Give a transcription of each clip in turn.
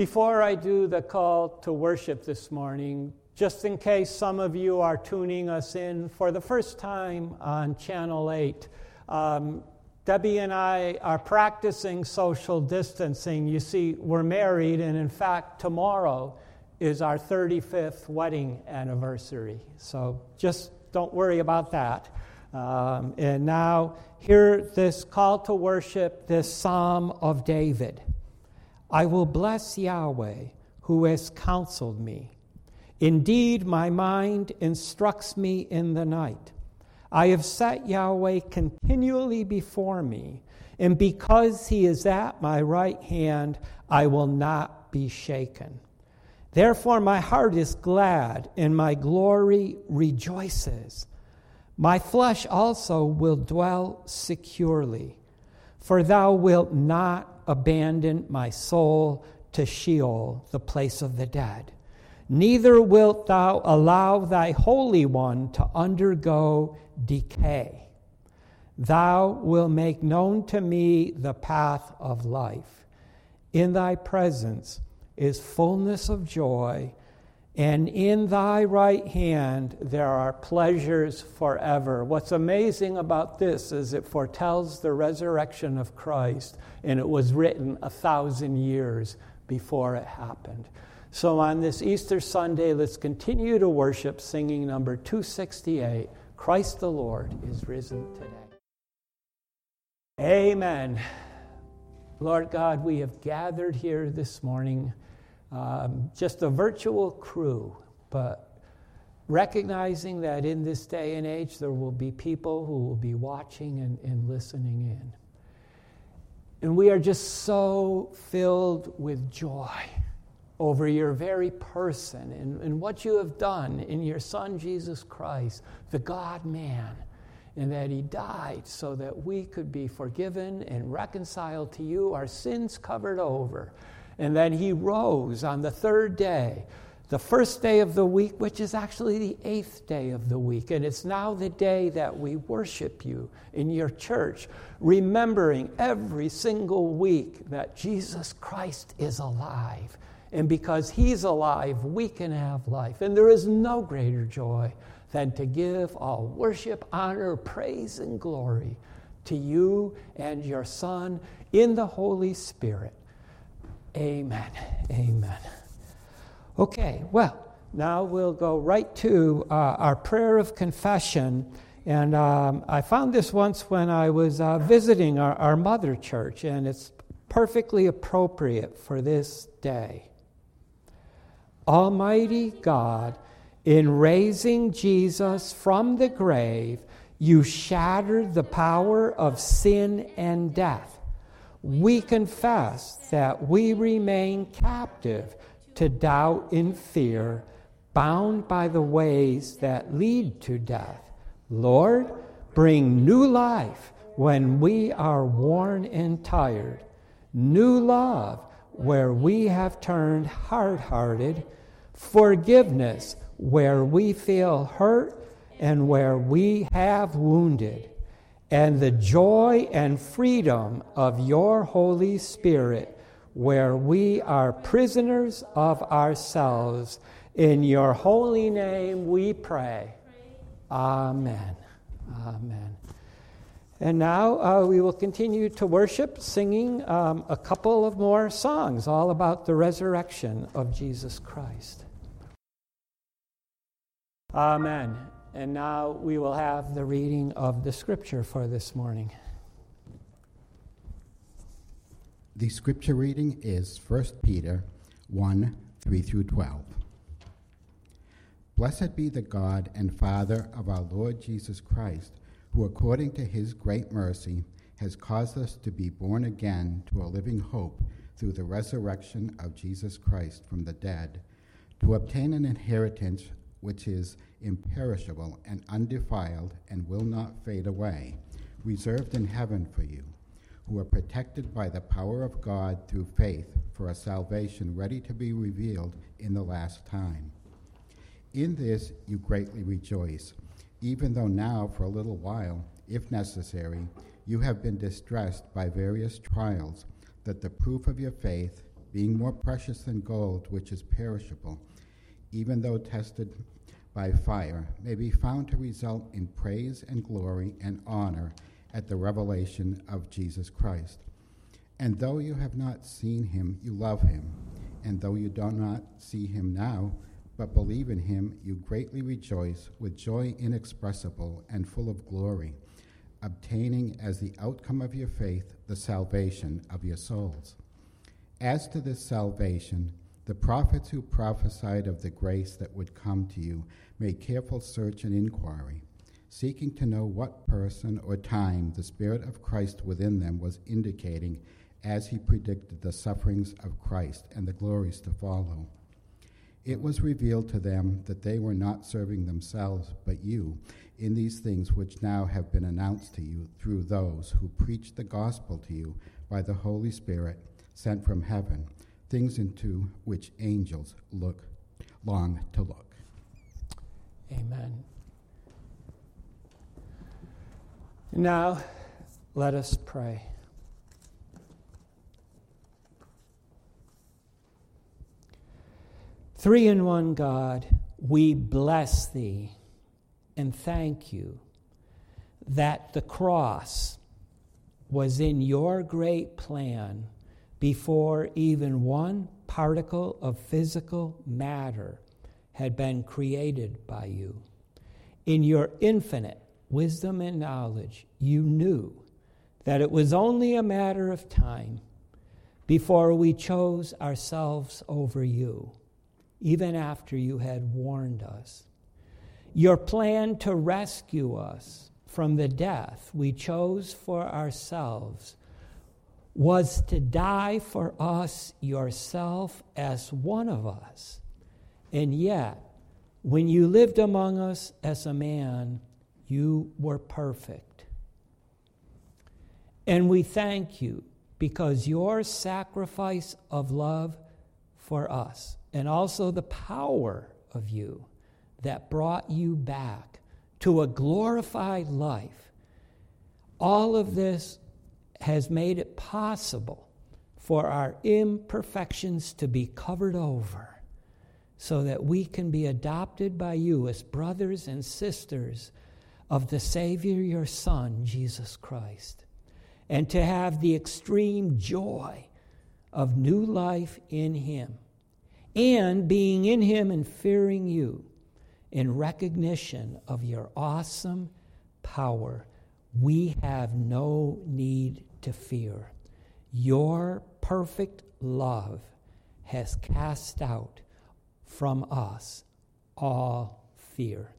Before I do the call to worship this morning, just in case some of you are tuning us in for the first time on Channel 8, um, Debbie and I are practicing social distancing. You see, we're married, and in fact, tomorrow is our 35th wedding anniversary. So just don't worry about that. Um, and now, hear this call to worship, this Psalm of David. I will bless Yahweh, who has counseled me. Indeed, my mind instructs me in the night. I have set Yahweh continually before me, and because he is at my right hand, I will not be shaken. Therefore, my heart is glad, and my glory rejoices. My flesh also will dwell securely, for thou wilt not abandon my soul to Sheol, the place of the dead neither wilt thou allow thy Holy One to undergo decay. Thou wilt make known to me the path of life. In thy presence is fullness of joy, and in thy right hand there are pleasures forever. What's amazing about this is it foretells the resurrection of Christ, and it was written a thousand years before it happened. So on this Easter Sunday, let's continue to worship singing number 268 Christ the Lord is risen today. Amen. Lord God, we have gathered here this morning, um, just a virtual crew, but recognizing that in this day and age there will be people who will be watching and, and listening in. And we are just so filled with joy over your very person and, and what you have done in your Son, Jesus Christ, the God man, and that He died so that we could be forgiven and reconciled to you, our sins covered over. And then He rose on the third day, the first day of the week, which is actually the eighth day of the week. And it's now the day that we worship you in your church, remembering every single week that Jesus Christ is alive and because He's alive, we can have life. And there is no greater joy than to give all worship, honor, praise, and glory to you and your Son in the Holy Spirit. Amen. Amen. Okay, well, now we'll go right to uh, our prayer of confession. And um, I found this once when I was uh, visiting our, our mother church, and it's perfectly appropriate for this day. Almighty God, in raising Jesus from the grave, you shattered the power of sin and death. We confess that we remain captive to doubt and fear, bound by the ways that lead to death. Lord, bring new life when we are worn and tired, new love where we have turned hard hearted forgiveness where we feel hurt and where we have wounded, and the joy and freedom of your Holy Spirit where we are prisoners of ourselves. In your holy name we pray. Amen. Amen. And now uh, we will continue to worship, singing um, a couple of more songs all about the resurrection of Jesus Christ. Amen. And now we will have the reading of the scripture for this morning. The scripture reading is 1 Peter 1 3 through 12. Blessed be the God and Father of our Lord Jesus Christ, who according to his great mercy has caused us to be born again to a living hope through the resurrection of Jesus Christ from the dead, to obtain an inheritance which is imperishable and undefiled and will not fade away, reserved in heaven for you, who are protected by the power of God through faith for a salvation ready to be revealed in the last time. In this you greatly rejoice, even though now, for a little while, if necessary, you have been distressed by various trials, that the proof of your faith, being more precious than gold, which is perishable, even though tested by fire, may be found to result in praise and glory and honor at the revelation of Jesus Christ. And though you have not seen him, you love him. And though you do not see him now, but believe in him, you greatly rejoice with joy inexpressible and full of glory, obtaining as the outcome of your faith the salvation of your souls. As to this salvation, the prophets who prophesied of the grace that would come to you made careful search and inquiry, seeking to know what person or time the Spirit of Christ within them was indicating as he predicted the sufferings of Christ and the glories to follow. It was revealed to them that they were not serving themselves, but you, in these things which now have been announced to you through those who preach the gospel to you by the Holy Spirit sent from heaven things into which angels look long to look. Amen. Now, let us pray. Three in one God, we bless thee and thank you that the cross was in your great plan before even one particle of physical matter had been created by you. In your infinite wisdom and knowledge, you knew that it was only a matter of time before we chose ourselves over you, even after you had warned us. Your plan to rescue us from the death we chose for ourselves was to die for us yourself as one of us. And yet, when you lived among us as a man, you were perfect. And we thank you because your sacrifice of love for us, and also the power of you that brought you back to a glorified life, all of this has made it possible for our imperfections to be covered over so that we can be adopted by you as brothers and sisters of the Savior, your Son, Jesus Christ, and to have the extreme joy of new life in Him, and being in Him and fearing you in recognition of your awesome power. We have no need to fear. Your perfect love has cast out from us all fear.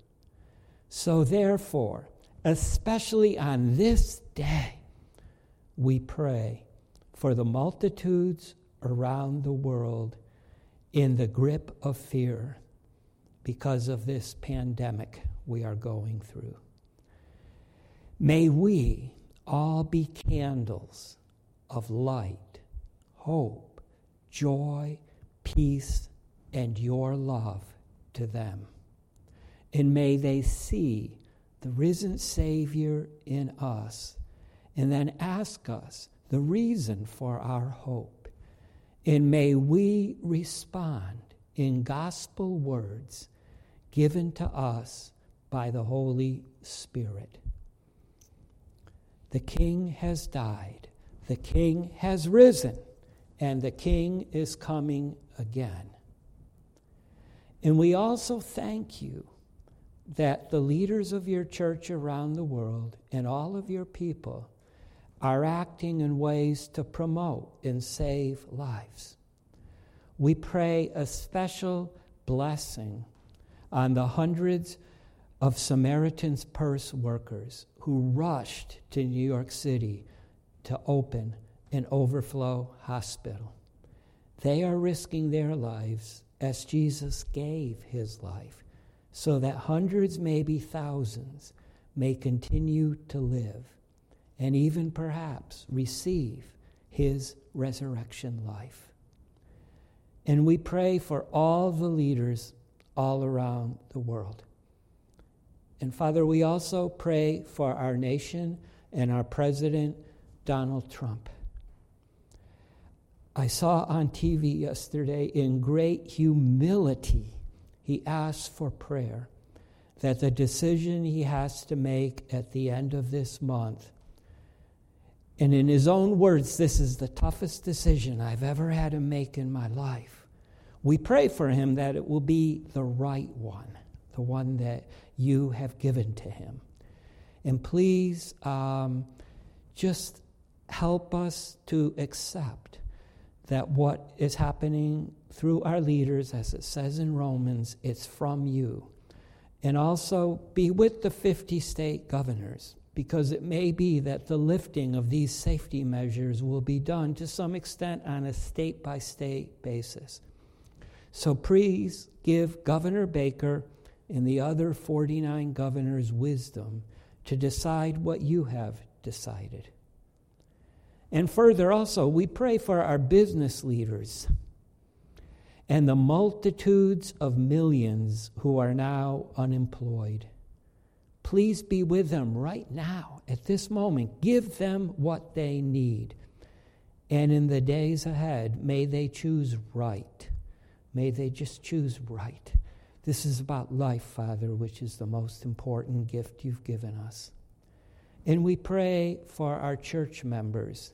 So, therefore, especially on this day, we pray for the multitudes around the world in the grip of fear because of this pandemic we are going through. May we all be candles of light, hope, joy, peace, and your love to them. And may they see the risen Savior in us and then ask us the reason for our hope. And may we respond in gospel words given to us by the Holy Spirit. The King has died, the King has risen, and the King is coming again. And we also thank you that the leaders of your church around the world and all of your people are acting in ways to promote and save lives. We pray a special blessing on the hundreds of Samaritan's Purse workers who rushed to New York City to open an overflow hospital. They are risking their lives as Jesus gave his life so that hundreds, maybe thousands, may continue to live and even perhaps receive his resurrection life. And we pray for all the leaders all around the world. And Father, we also pray for our nation and our President, Donald Trump. I saw on TV yesterday in great humility, he asked for prayer that the decision he has to make at the end of this month, and in his own words, this is the toughest decision I've ever had to make in my life. We pray for him that it will be the right one, the one that you have given to him. And please um, just help us to accept that what is happening through our leaders, as it says in Romans, it's from you. And also be with the 50 state governors, because it may be that the lifting of these safety measures will be done to some extent on a state by state basis. So please give Governor Baker and the other 49 governors wisdom to decide what you have decided. And further, also, we pray for our business leaders and the multitudes of millions who are now unemployed. Please be with them right now, at this moment. Give them what they need. And in the days ahead, may they choose right. May they just choose right. This is about life, Father, which is the most important gift you've given us. And we pray for our church members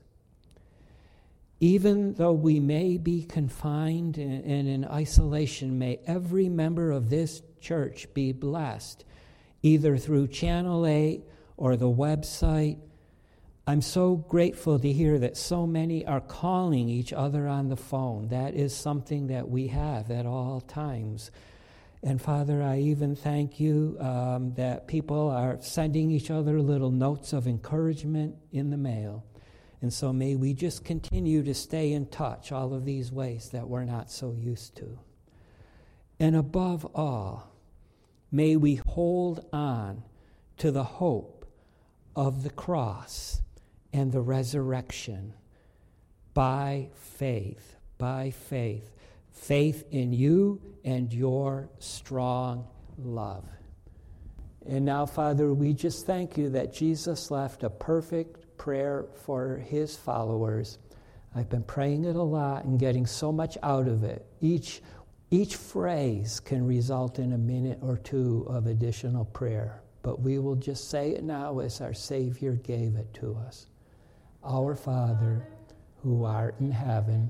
even though we may be confined and in isolation, may every member of this church be blessed, either through Channel 8 or the website. I'm so grateful to hear that so many are calling each other on the phone. That is something that we have at all times. And Father, I even thank you um, that people are sending each other little notes of encouragement in the mail. And so may we just continue to stay in touch all of these ways that we're not so used to. And above all, may we hold on to the hope of the cross and the resurrection by faith, by faith, faith in you and your strong love. And now, Father, we just thank you that Jesus left a perfect prayer for his followers. I've been praying it a lot and getting so much out of it. Each, each phrase can result in a minute or two of additional prayer, but we will just say it now as our Savior gave it to us. Our Father, who art in heaven,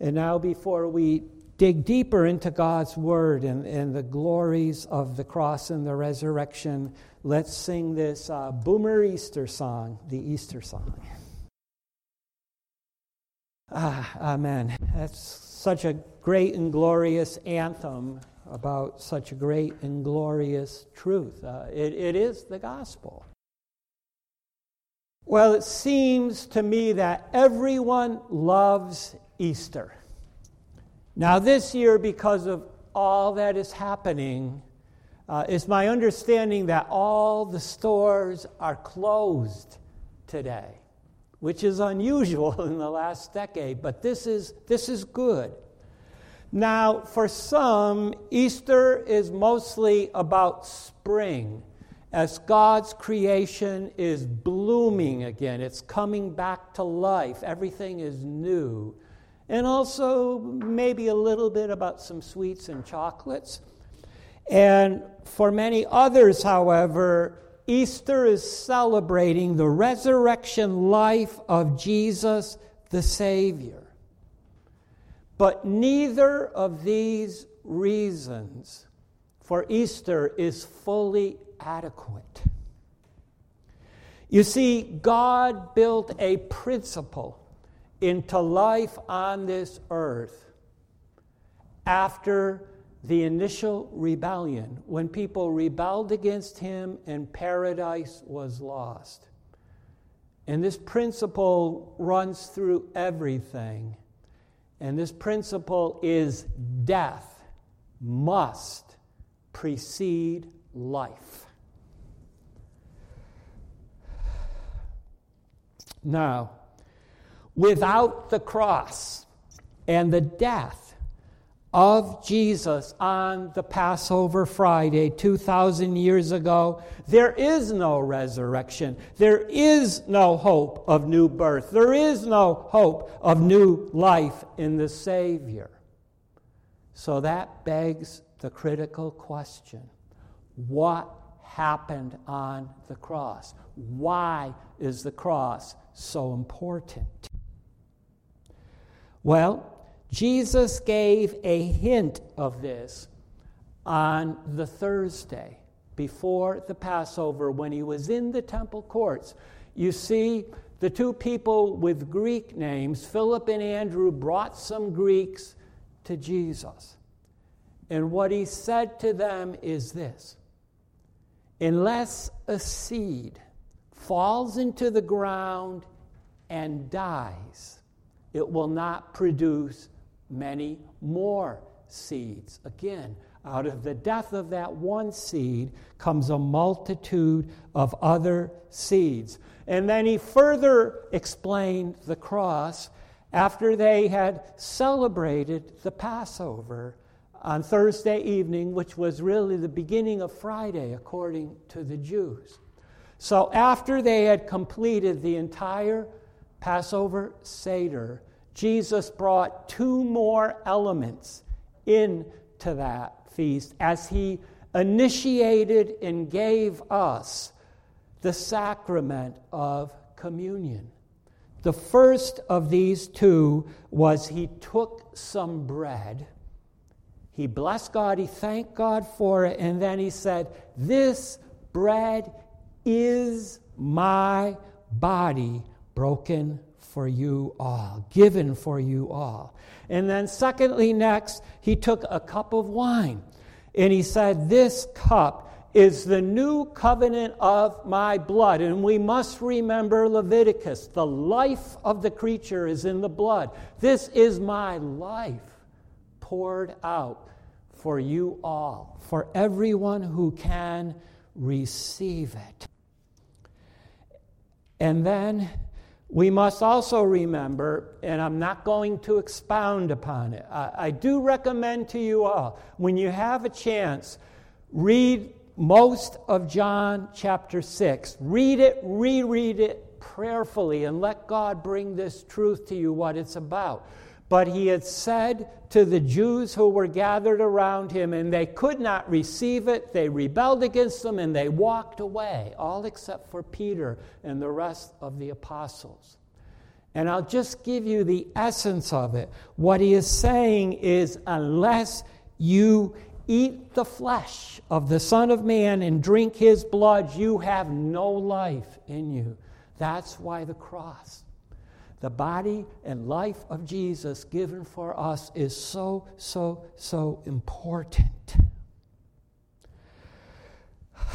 And now, before we dig deeper into God's word and, and the glories of the cross and the resurrection, let's sing this uh, Boomer Easter song, the Easter song. Ah, amen. That's such a great and glorious anthem about such a great and glorious truth. Uh, it, it is the gospel. Well, it seems to me that everyone loves Easter. Now, this year, because of all that is happening, uh, it's my understanding that all the stores are closed today, which is unusual in the last decade, but this is, this is good. Now, for some, Easter is mostly about spring, as God's creation is blooming again. It's coming back to life. Everything is new. And also, maybe a little bit about some sweets and chocolates. And for many others, however, Easter is celebrating the resurrection life of Jesus the Savior. But neither of these reasons for Easter is fully adequate. You see, God built a principle into life on this earth after the initial rebellion, when people rebelled against him and paradise was lost. And this principle runs through everything. And this principle is death must precede life. Now, without the cross and the death of Jesus on the Passover Friday 2,000 years ago, there is no resurrection. There is no hope of new birth. There is no hope of new life in the Savior. So that begs the critical question what happened on the cross? Why is the cross so important? Well, Jesus gave a hint of this on the Thursday before the Passover when he was in the temple courts. You see, the two people with Greek names, Philip and Andrew, brought some Greeks to Jesus. And what he said to them is this Unless a seed falls into the ground and dies, it will not produce many more seeds. Again, out of the death of that one seed comes a multitude of other seeds. And then he further explained the cross after they had celebrated the Passover on Thursday evening, which was really the beginning of Friday, according to the Jews. So after they had completed the entire Passover Seder, Jesus brought two more elements into that feast as he initiated and gave us the sacrament of communion. The first of these two was he took some bread, he blessed God, he thanked God for it, and then he said, This bread is my body broken for you all, given for you all. And then, secondly, next, he took a cup of wine and he said, This cup is the new covenant of my blood. And we must remember Leviticus. The life of the creature is in the blood. This is my life poured out for you all, for everyone who can receive it. And then we must also remember, and I'm not going to expound upon it, I, I, do recommend to you all, when you have a chance, read most of John chapter 6. Read it, reread it prayerfully, and let God bring this truth to you, what it's about. But he had said to the Jews who were gathered around him, and they could not receive it. They rebelled against them and they walked away, all except for Peter and the rest of the apostles. And I'll just give you the essence of it. What he is saying is, unless you eat the flesh of the Son of Man and drink his blood, you have no life in you. That's why the cross the body and life of Jesus given for us is so, so, so important.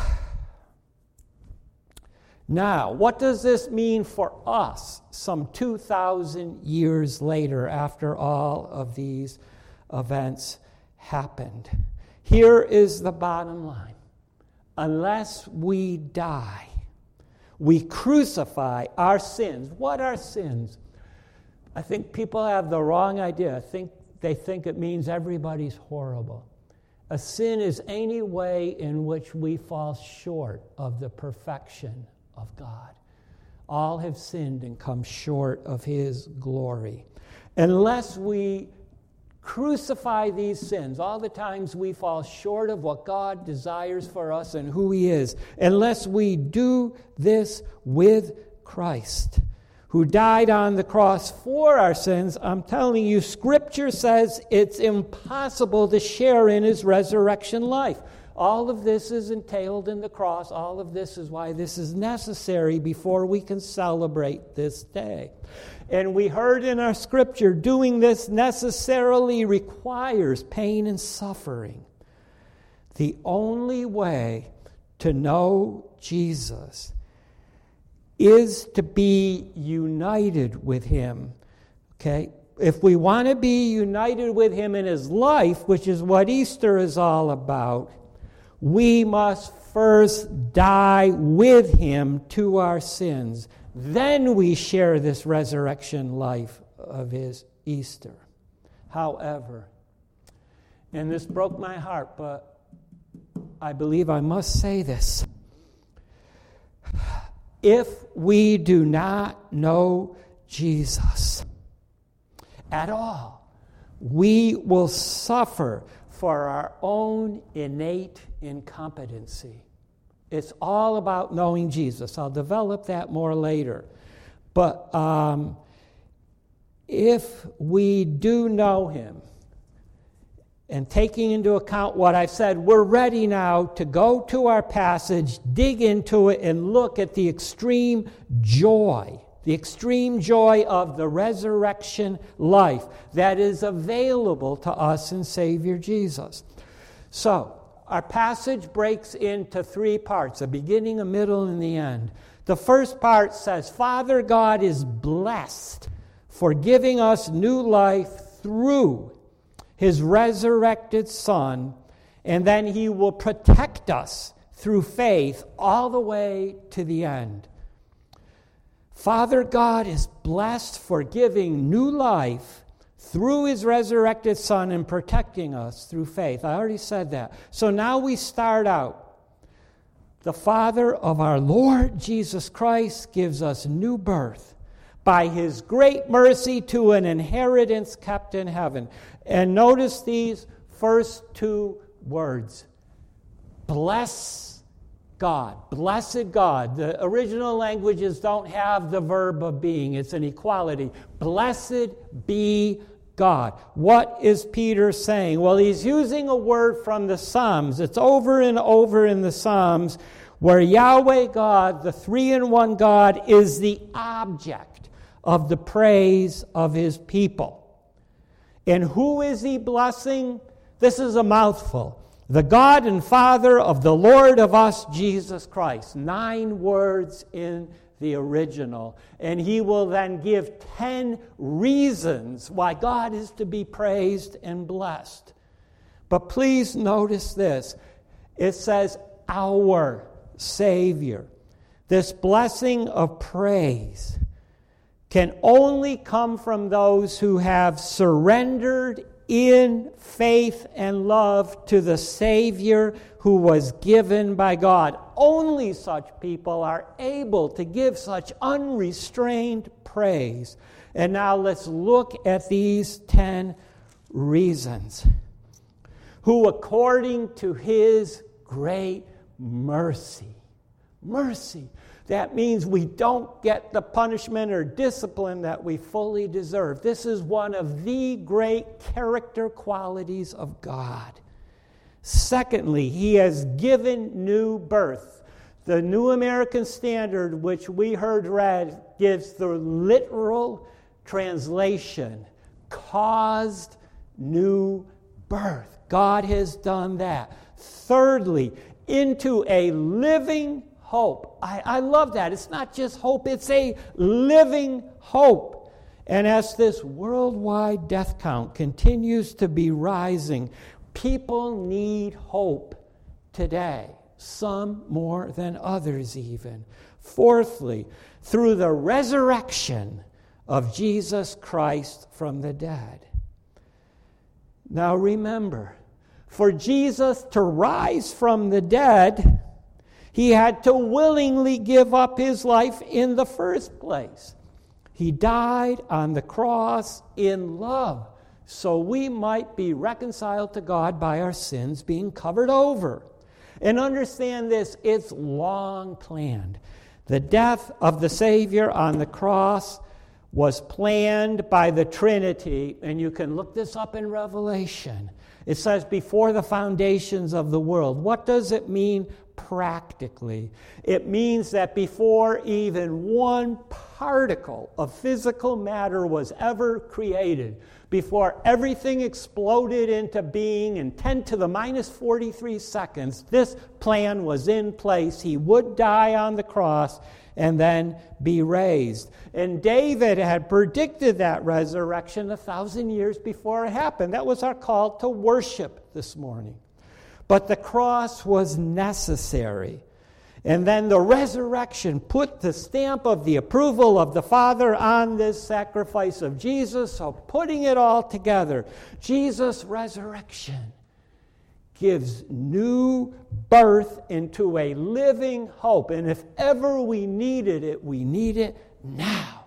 Now, what does this mean for us some 2,000 years later after all of these events happened? Here is the bottom line unless we die, we crucify our sins. What are sins? I think people have the wrong idea. I think they think it means everybody's horrible. A sin is any way in which we fall short of the perfection of God. All have sinned and come short of his glory. Unless we crucify these sins, all the times we fall short of what God desires for us and who He is, unless we do this with Christ, who died on the cross for our sins, I'm telling you, Scripture says it's impossible to share in His resurrection life. All of this is entailed in the cross. All of this is why this is necessary before we can celebrate this day. And we heard in our scripture, doing this necessarily requires pain and suffering. The only way to know Jesus is to be united with Him. Okay? If we want to be united with Him in His life, which is what Easter is all about, we must first die with Him to our sins. Then we share this resurrection life of His Easter. However, and this broke my heart, but I believe I must say this. If we do not know Jesus at all, we will suffer for our own innate incompetency. It's all about knowing Jesus. I'll develop that more later. But um, if we do know him, and taking into account what I've said, we're ready now to go to our passage, dig into it, and look at the extreme joy, the extreme joy of the resurrection life that is available to us in Savior Jesus. So, our passage breaks into three parts a beginning, a middle, and the end. The first part says, Father God is blessed for giving us new life through his resurrected Son, and then he will protect us through faith all the way to the end. Father God is blessed for giving new life through his resurrected Son and protecting us through faith. I already said that. So now we start out. The Father of our Lord Jesus Christ gives us new birth by his great mercy to an inheritance kept in heaven. And notice these first two words bless God. Blessed God. The original languages don't have the verb of being, it's an equality. Blessed be God. What is Peter saying? Well, he's using a word from the Psalms. It's over and over in the Psalms where Yahweh God, the three in one God, is the object of the praise of his people. And who is he blessing? This is a mouthful. The God and Father of the Lord of us, Jesus Christ. Nine words in the original. And he will then give 10 reasons why God is to be praised and blessed. But please notice this it says, Our Savior. This blessing of praise can only come from those who have surrendered in faith and love to the Savior who was given by God. Only such people are able to give such unrestrained praise. And now let's look at these 10 reasons. Who, according to his great mercy, mercy, that means we don't get the punishment or discipline that we fully deserve. This is one of the great character qualities of God. Secondly, He has given new birth. The New American Standard, which we heard read, gives the literal translation caused new birth. God has done that. Thirdly, into a living hope. I, I love that. It's not just hope, it's a living hope. And as this worldwide death count continues to be rising, people need hope today, some more than others, even. Fourthly, through the resurrection of Jesus Christ from the dead. Now remember, for Jesus to rise from the dead, he had to willingly give up his life in the first place. He died on the cross in love so we might be reconciled to God by our sins being covered over. And understand this, it's long planned. The death of the Savior on the cross was planned by the Trinity, and you can look this up in Revelation. It says, before the foundations of the world. What does it mean practically. It means that before even one particle of physical matter was ever created, before everything exploded into being in 10 to the minus 43 seconds, this plan was in place. He would die on the cross, and then be raised. And David had predicted that resurrection a thousand years before it happened. That was our call to worship this morning. But the cross was necessary. And then the resurrection put the stamp of the approval of the Father on this sacrifice of Jesus. So, putting it all together, Jesus' resurrection gives new birth into a living hope. And if ever we needed it, we need it now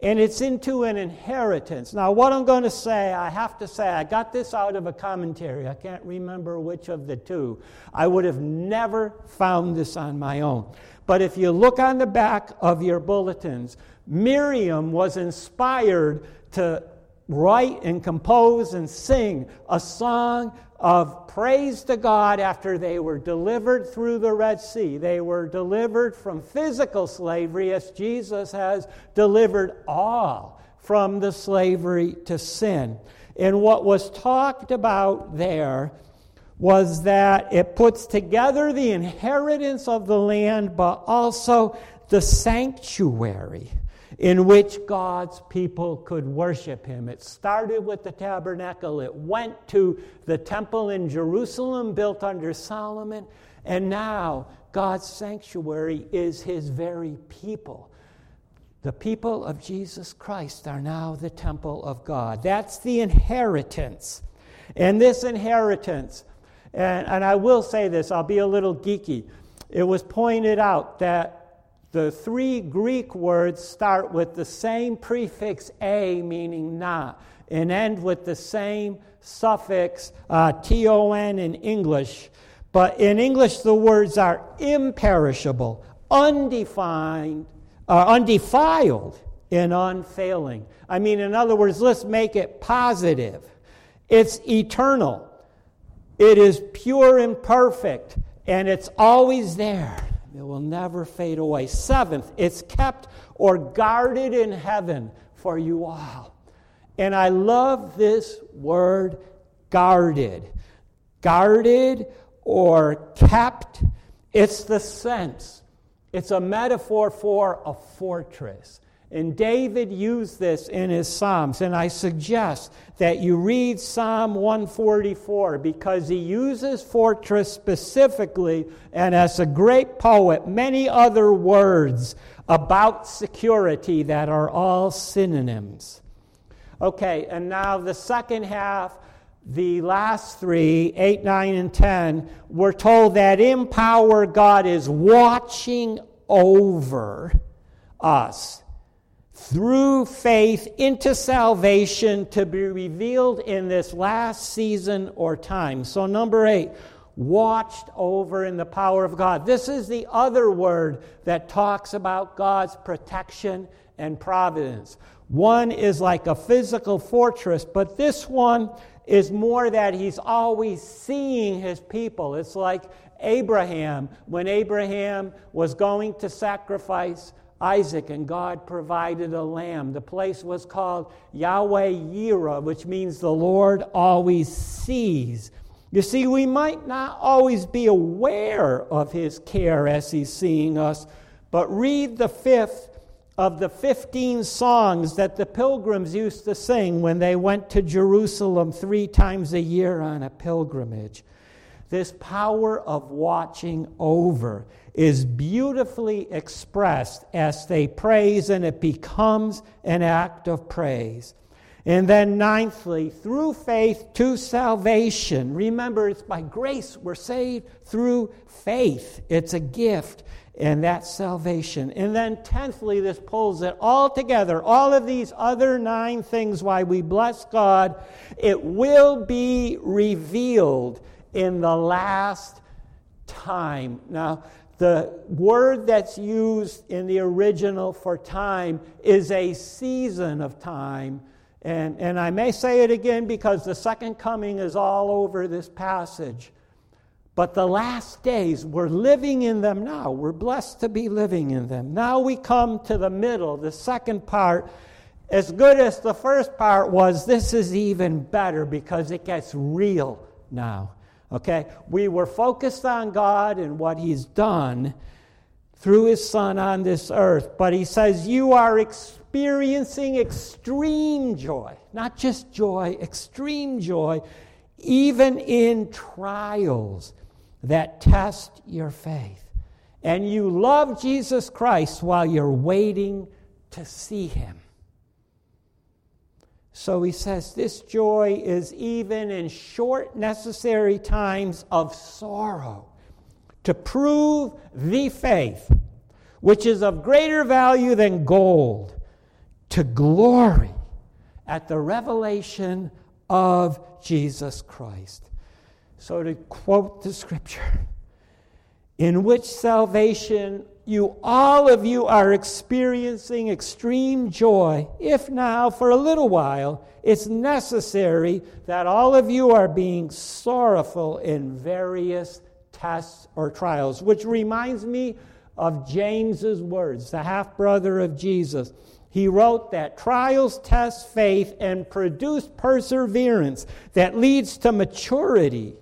and it's into an inheritance. Now, what I'm going to say, I have to say, I got this out of a commentary. I can't remember which of the two. I would have never found this on my own. But if you look on the back of your bulletins, Miriam was inspired to write and compose and sing a song of praise to God after they were delivered through the Red Sea. They were delivered from physical slavery as Jesus has delivered all from the slavery to sin. And what was talked about there was that it puts together the inheritance of the land, but also the sanctuary in which God's people could worship him. It started with the tabernacle, it went to the temple in Jerusalem built under Solomon, and now God's sanctuary is his very people. The people of Jesus Christ are now the temple of God. That's the inheritance. And this inheritance, and, and I will say this, I'll be a little geeky. It was pointed out that the three Greek words start with the same prefix a, meaning na, and end with the same suffix uh, ton in English. But in English, the words are imperishable, undefined, uh, undefiled, and unfailing. I mean, in other words, let's make it positive. It's eternal, it is pure and perfect, and it's always there. It will never fade away. Seventh, it's kept or guarded in heaven for you all. And I love this word guarded. Guarded or kept, it's the sense. It's a metaphor for a fortress. And David used this in his Psalms. And I suggest that you read Psalm 144 because he uses fortress specifically and as a great poet, many other words about security that are all synonyms. Okay, and now the second half, the last three, 8, 9, and 10, we're told that in power God is watching over us through faith into salvation to be revealed in this last season or time. So, number eight, watched over in the power of God. This is the other word that talks about God's protection and providence. One is like a physical fortress, but this one is more that he's always seeing his people. It's like Abraham, when Abraham was going to sacrifice Isaac, and God provided a lamb. The place was called Yahweh Yireh, which means the Lord always sees. You see, we might not always be aware of his care as he's seeing us, but read the fifth of the 15 songs that the pilgrims used to sing when they went to Jerusalem three times a year on a pilgrimage. This power of watching over is beautifully expressed as they praise, and it becomes an act of praise. And then, ninthly, through faith to salvation. Remember, it's by grace we're saved through faith. It's a gift, and that's salvation. And then, tenthly, this pulls it all together. All of these other nine things why we bless God, it will be revealed in the last time. Now, the word that's used in the original for time is a season of time. And, and I may say it again because the second coming is all over this passage. But the last days, we're living in them now. We're blessed to be living in them. Now we come to the middle, the second part. As good as the first part was, this is even better because it gets real now. Okay? We were focused on God and what He's done. through his son on this earth. But he says, You are experiencing extreme joy, not just joy, extreme joy, even in trials that test your faith. And you love Jesus Christ while you're waiting to see him. So he says, This joy is even in short, necessary times of sorrow to prove the faith, which is of greater value than gold, to glory at the revelation of Jesus Christ. So, to quote the scripture, in which salvation you, all of you, are experiencing extreme joy, if now for a little while, it's necessary that all of you are being sorrowful in various tests or trials, which reminds me of James's words, the half brother of Jesus. He wrote that trials test faith and produce perseverance that leads to maturity,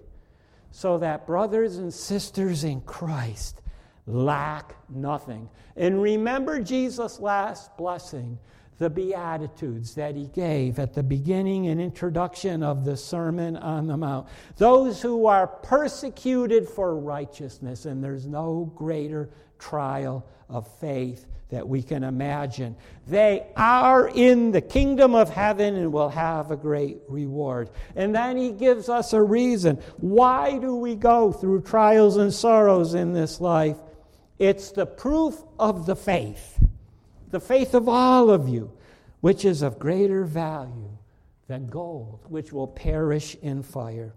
so that brothers and sisters in Christ lack nothing. And remember Jesus' last blessing, the Beatitudes that he gave at the beginning and introduction of the Sermon on the Mount. Those who are persecuted for righteousness, and there's no greater trial of faith that we can imagine. They are in the kingdom of heaven and will have a great reward. And then he gives us a reason. Why do we go through trials and sorrows in this life? It's the proof of the faith, the faith of all of you, which is of greater value than gold, which will perish in fire.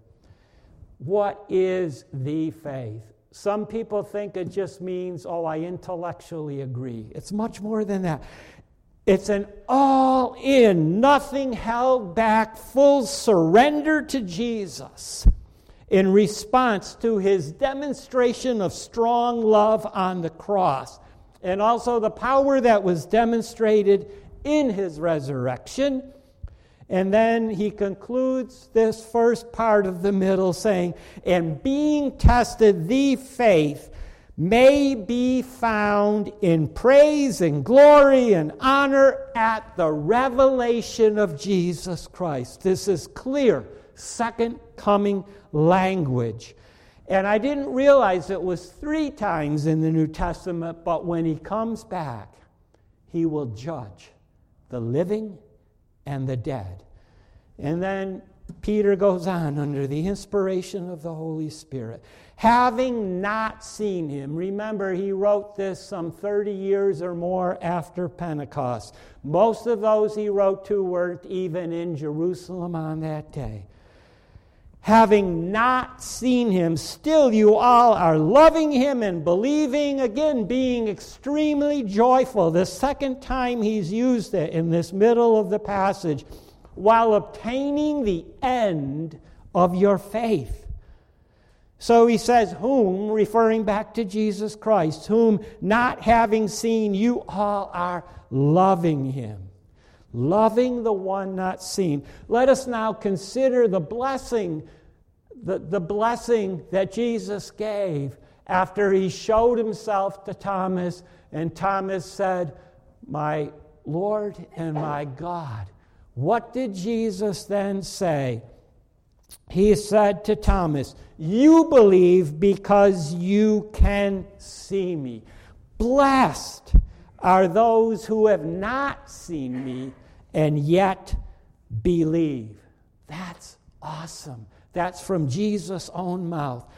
What is the faith? Some people think it just means, oh, I intellectually agree. It's much more than that. It's an all in, nothing held back, full surrender to Jesus in response to his demonstration of strong love on the cross, and also the power that was demonstrated in his resurrection. And then he concludes this first part of the middle saying, And being tested, the faith may be found in praise and glory and honor at the revelation of Jesus Christ. This is clear second coming language. And I didn't realize it was three times in the New Testament, but when he comes back, he will judge the living and the dead. And then Peter goes on under the inspiration of the Holy Spirit. Having not seen him, remember he wrote this some 30 years or more after Pentecost. Most of those he wrote to weren't even in Jerusalem on that day having not seen him, still you all are loving him and believing, again, being extremely joyful. The second time he's used it in this middle of the passage, while obtaining the end of your faith. So he says, Whom, referring back to Jesus Christ, whom not having seen, you all are loving him loving the one not seen. Let us now consider the blessing the, the blessing that Jesus gave after he showed himself to Thomas, and Thomas said, My Lord and my God. What did Jesus then say? He said to Thomas, You believe because you can see me. Blessed are those who have not seen me and yet believe. That's awesome. That's from Jesus' own mouth.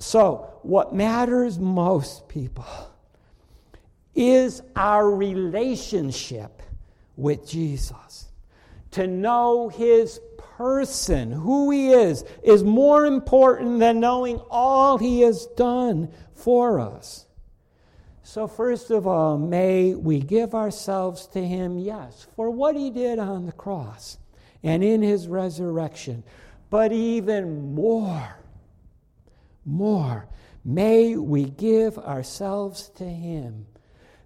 So, what matters most, people, is our relationship with Jesus. To know his person, who he is, is more important than knowing all he has done for us. So, first of all, may we give ourselves to him, yes, for what he did on the cross and in his resurrection. But even more, more, may we give ourselves to Him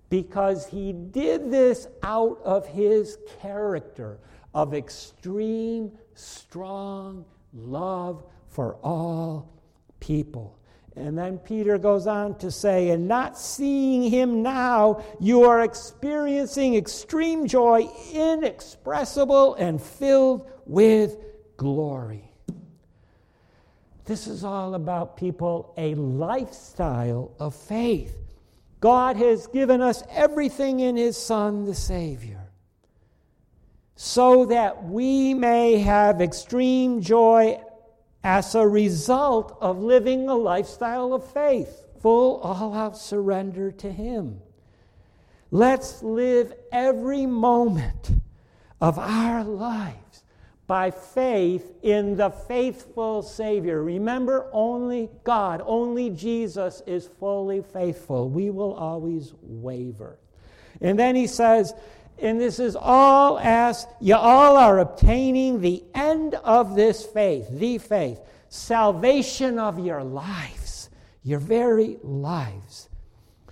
because He did this out of His character of extreme, strong love for all people. And then Peter goes on to say, and not seeing him now, you are experiencing extreme joy, inexpressible and filled with glory. This is all about people, a lifestyle of faith. God has given us everything in His Son, the Savior, so that we may have extreme joy as a result of living a lifestyle of faith, full, all out surrender to Him. Let's live every moment of our lives by faith in the faithful Savior. Remember, only God, only Jesus is fully faithful. We will always waver. And then he says, and this is all as you all are obtaining the end of this faith, the faith, salvation of your lives, your very lives.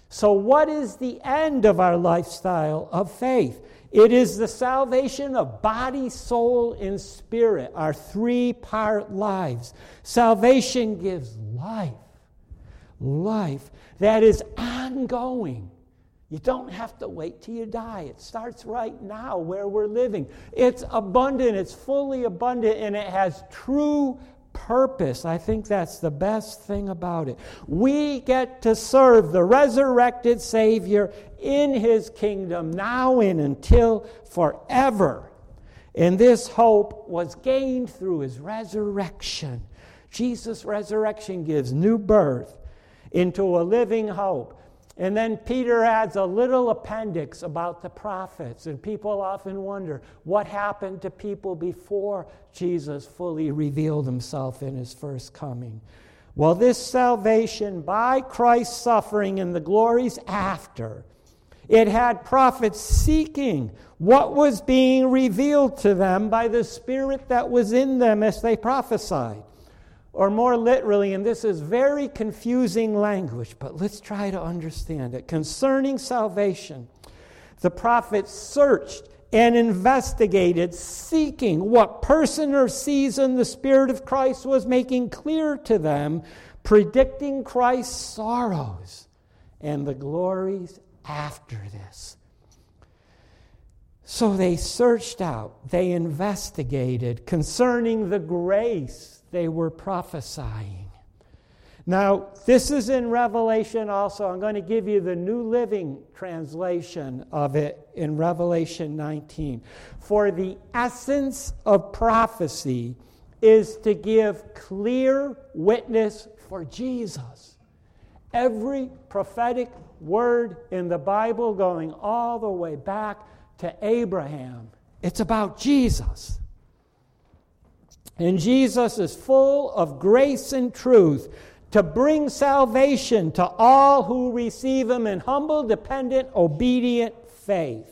So, what is the end of our lifestyle of faith? It is the salvation of body, soul, and spirit, our three part lives. Salvation gives life, life that is ongoing. You don't have to wait till you die. It starts right now where we're living. It's abundant, it's fully abundant, and it has true purpose. I think that's the best thing about it. We get to serve the resurrected Savior in His kingdom now and until forever. And this hope was gained through His resurrection. Jesus' resurrection gives new birth into a living hope. And then Peter adds a little appendix about the prophets. And people often wonder what happened to people before Jesus fully revealed himself in his first coming. Well, this salvation by Christ's suffering and the glories after, it had prophets seeking what was being revealed to them by the Spirit that was in them as they prophesied. Or more literally, and this is very confusing language, but let's try to understand it. Concerning salvation, the prophets searched and investigated, seeking what person or season the Spirit of Christ was making clear to them, predicting Christ's sorrows and the glories after this. So they searched out, they investigated concerning the grace they were prophesying. Now, this is in Revelation also. I'm going to give you the New Living Translation of it in Revelation 19. For the essence of prophecy is to give clear witness for Jesus. Every prophetic word in the Bible, going all the way back to Abraham, it's about Jesus. And Jesus is full of grace and truth to bring salvation to all who receive him in humble, dependent, obedient faith.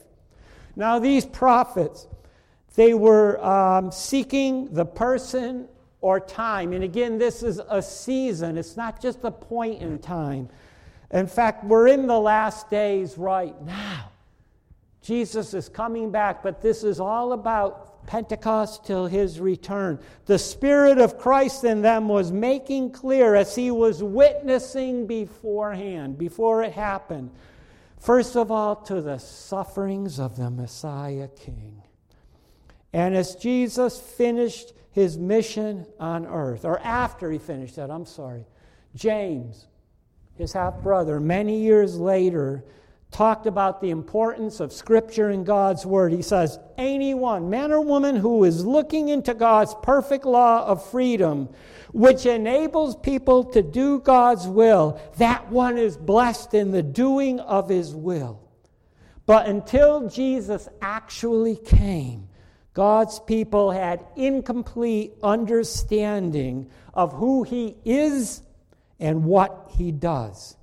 Now, these prophets, they were um, seeking the person or time. And again, this is a season, it's not just a point in time. In fact, we're in the last days right now. Jesus is coming back, but this is all about Pentecost till his return. The Spirit of Christ in them was making clear as he was witnessing beforehand, before it happened. First of all, to the sufferings of the Messiah King. And as Jesus finished his mission on earth, or after he finished that, I'm sorry, James, his half brother, many years later, talked about the importance of Scripture and God's Word. He says, Anyone, man or woman, who is looking into God's perfect law of freedom, which enables people to do God's will, that one is blessed in the doing of His will. But until Jesus actually came, God's people had incomplete understanding of who He is and what He does.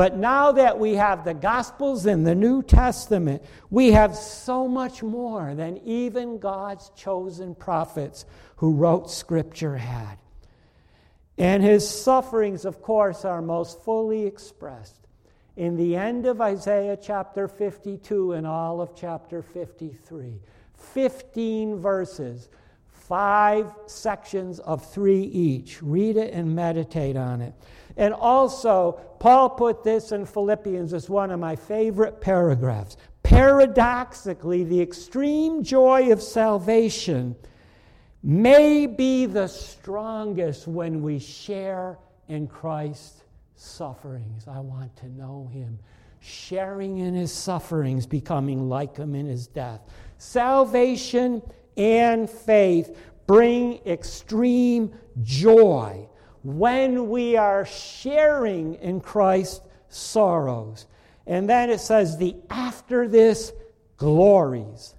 But now that we have the Gospels and the New Testament, we have so much more than even God's chosen prophets who wrote Scripture had. And his sufferings, of course, are most fully expressed in the end of Isaiah chapter 52 and all of chapter 53. 15 verses five sections of three each. Read it and meditate on it. And also, Paul put this in Philippians as one of my favorite paragraphs. Paradoxically, the extreme joy of salvation may be the strongest when we share in Christ's sufferings. I want to know him. Sharing in his sufferings, becoming like him in his death. Salvation and faith bring extreme joy when we are sharing in Christ's sorrows. And then it says, the after this glories.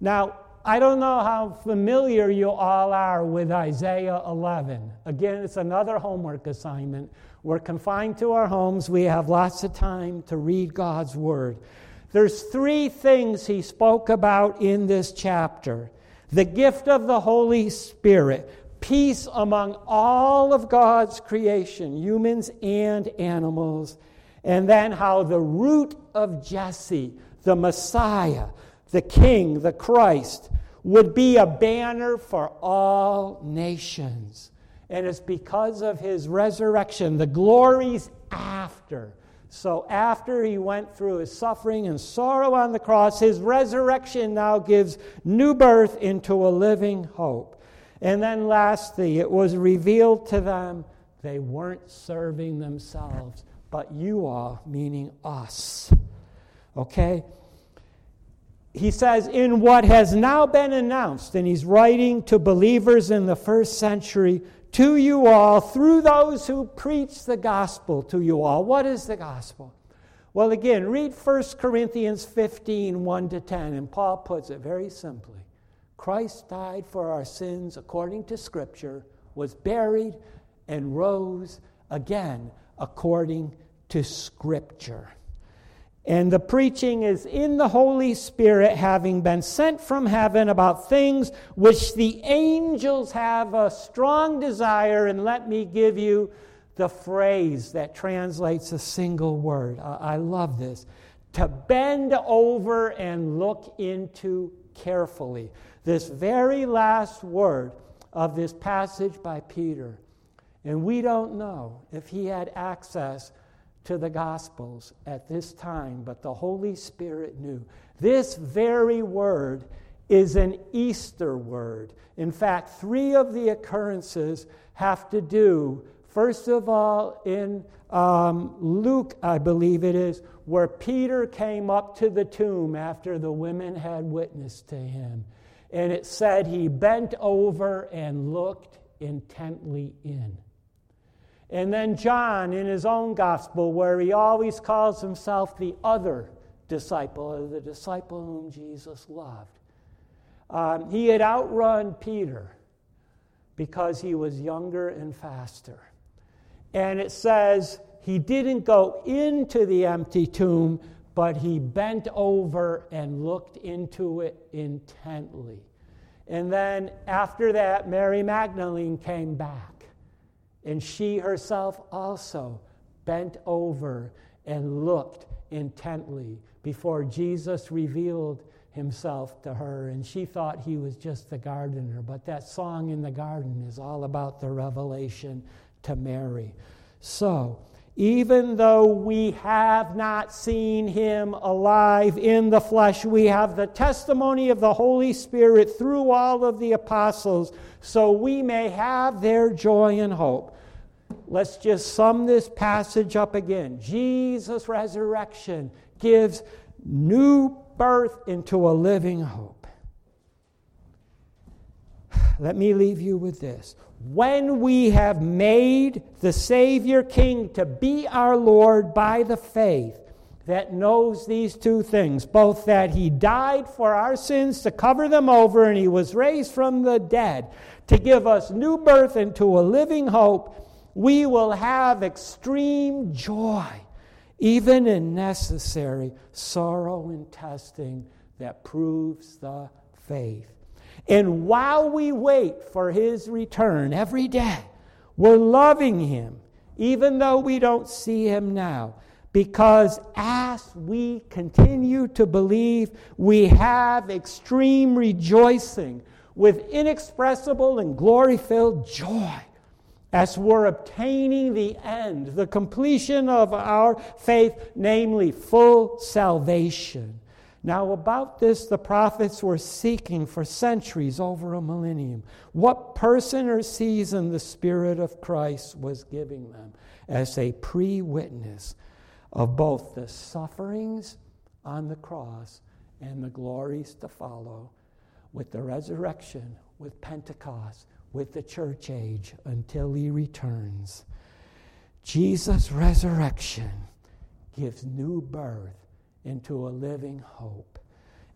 Now, I don't know how familiar you all are with Isaiah 11. Again, it's another homework assignment. We're confined to our homes. We have lots of time to read God's Word. There's three things he spoke about in this chapter the gift of the Holy Spirit, peace among all of God's creation, humans and animals, and then how the root of Jesse, the Messiah, the King, the Christ, would be a banner for all nations. And it's because of his resurrection, the glories after. So, after he went through his suffering and sorrow on the cross, his resurrection now gives new birth into a living hope. And then, lastly, it was revealed to them they weren't serving themselves, but you are, meaning us. Okay? he says, in what has now been announced, and he's writing to believers in the first century, to you all, through those who preach the gospel to you all. What is the gospel? Well, again, read 1 Corinthians 15 1 to 10, and Paul puts it very simply Christ died for our sins according to Scripture, was buried, and rose again according to Scripture. And the preaching is in the Holy Spirit, having been sent from heaven about things which the angels have a strong desire. And let me give you the phrase that translates a single word. I love this to bend over and look into carefully. This very last word of this passage by Peter. And we don't know if he had access to the Gospels at this time, but the Holy Spirit knew. This very word is an Easter word. In fact, three of the occurrences have to do, first of all, in um, Luke, I believe it is, where Peter came up to the tomb after the women had witnessed to him. And it said he bent over and looked intently in. And then John, in his own gospel, where he always calls himself the other disciple, or the disciple whom Jesus loved, um, he had outrun Peter because he was younger and faster. And it says he didn't go into the empty tomb, but he bent over and looked into it intently. And then after that, Mary Magdalene came back. And she herself also bent over and looked intently before Jesus revealed himself to her. And she thought he was just the gardener. But that song in the garden is all about the revelation to Mary. So, even though we have not seen him alive in the flesh, we have the testimony of the Holy Spirit through all of the apostles, so we may have their joy and hope. Let's just sum this passage up again. Jesus' resurrection gives new birth into a living hope. Let me leave you with this when we have made the Savior King to be our Lord by the faith that knows these two things both that He died for our sins to cover them over, and He was raised from the dead to give us new birth into a living hope, we will have extreme joy, even in necessary sorrow and testing that proves the faith. And while we wait for his return every day, we're loving him, even though we don't see him now. Because as we continue to believe, we have extreme rejoicing. with inexpressible and glory filled joy as we're obtaining the end, the completion of our faith, namely full salvation. Now, about this, the prophets were seeking for centuries, over a millennium. What person or season the Spirit of Christ was giving them as a pre witness of both the sufferings on the cross and the glories to follow with the resurrection, with Pentecost, with the church age until he returns. Jesus' resurrection gives new birth into a living hope.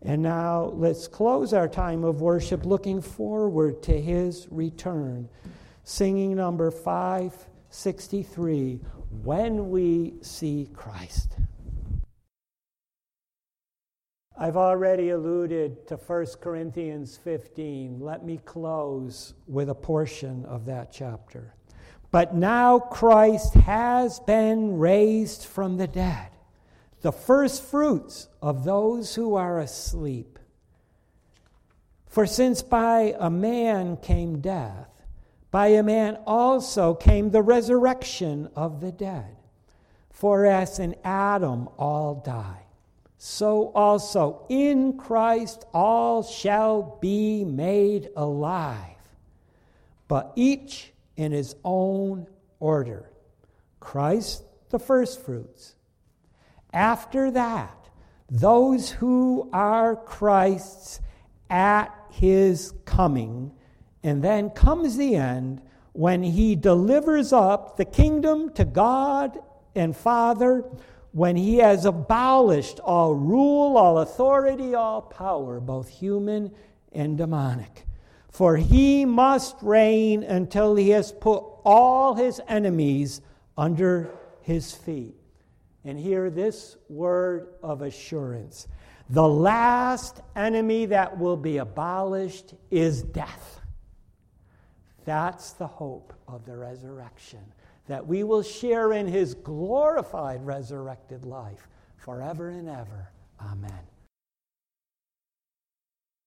And now let's close our time of worship looking forward to his return. Singing number 563 When We See Christ. I've already alluded to 1 Corinthians 15. Let me close with a portion of that chapter. But now Christ has been raised from the dead, the first fruits of those who are asleep. For since by a man came death, by a man also came the resurrection of the dead. For as in Adam all die so also in Christ all shall be made alive, but each in his own order. Christ, the firstfruits. After that, those who are Christ's at his coming, and then comes the end when he delivers up the kingdom to God and Father when he has abolished all rule, all authority, all power, both human and demonic. For he must reign until he has put all his enemies under his feet. And hear this word of assurance the last enemy that will be abolished is death. That's the hope of the resurrection that we will share in his glorified resurrected life forever and ever. Amen.